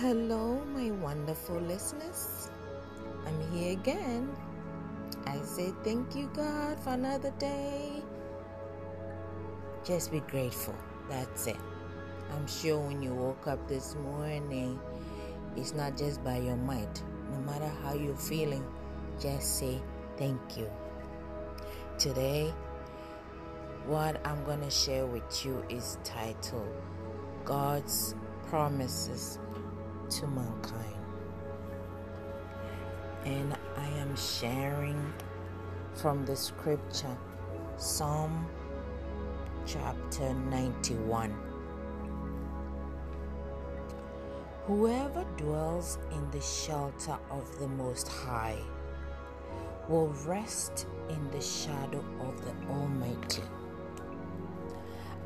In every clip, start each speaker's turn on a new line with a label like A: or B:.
A: Hello, my wonderful listeners. I'm here again. I say thank you, God, for another day. Just be grateful. That's it. I'm sure when you woke up this morning, it's not just by your might. No matter how you're feeling, just say thank you. Today, what I'm going to share with you is titled God's Promises to Mankind. And I am sharing from the scripture Psalm chapter 91. Whoever dwells in the shelter of the Most High will rest in the shadow of the Almighty.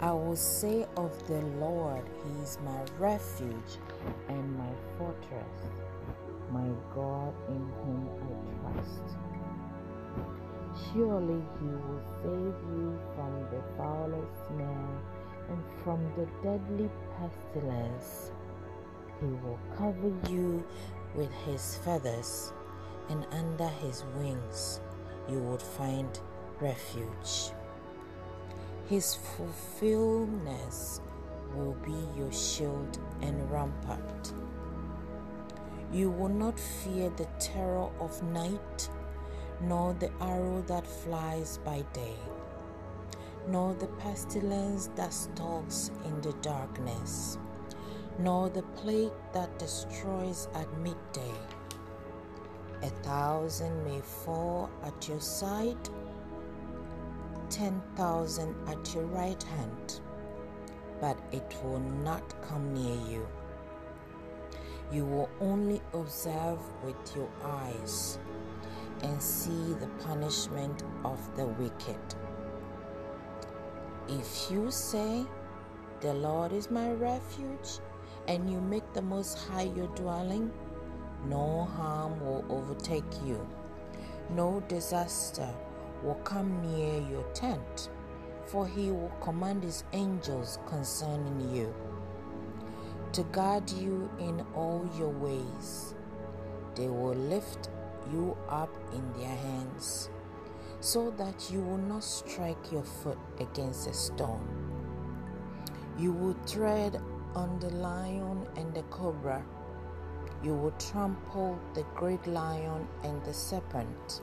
A: I will say of the Lord, He is my refuge and my fortress, my God in whom I trust. Surely He will save you from the foulest snare and from the deadly pestilence. He will cover you with His feathers, and under His wings you would find refuge. His fulfillment will be your shield and rampart. You will not fear the terror of night, nor the arrow that flies by day, nor the pestilence that stalks in the darkness, nor the plague that destroys at midday. A thousand may fall at your side 10,000 at your right hand, but it will not come near you. You will only observe with your eyes and see the punishment of the wicked. If you say, The Lord is my refuge, and you make the Most High your dwelling, no harm will overtake you, no disaster will come near your tent, for he will command his angels concerning you to guard you in all your ways. They will lift you up in their hands so that you will not strike your foot against a stone. You will tread on the lion and the cobra. You will trample the great lion and the serpent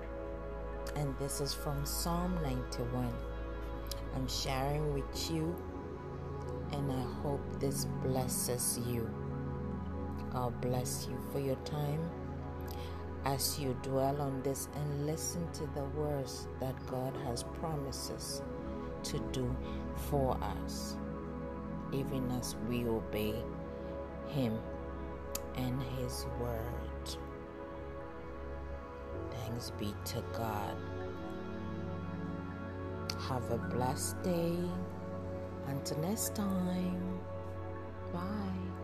A: and this is from Psalm 91. I'm sharing with you, and I hope this blesses you. God bless you for your time as you dwell on this and listen to the words that God has promises to do for us, even as we obey Him and His word. Thanks be to God. Have a blessed day. Until next time. Bye.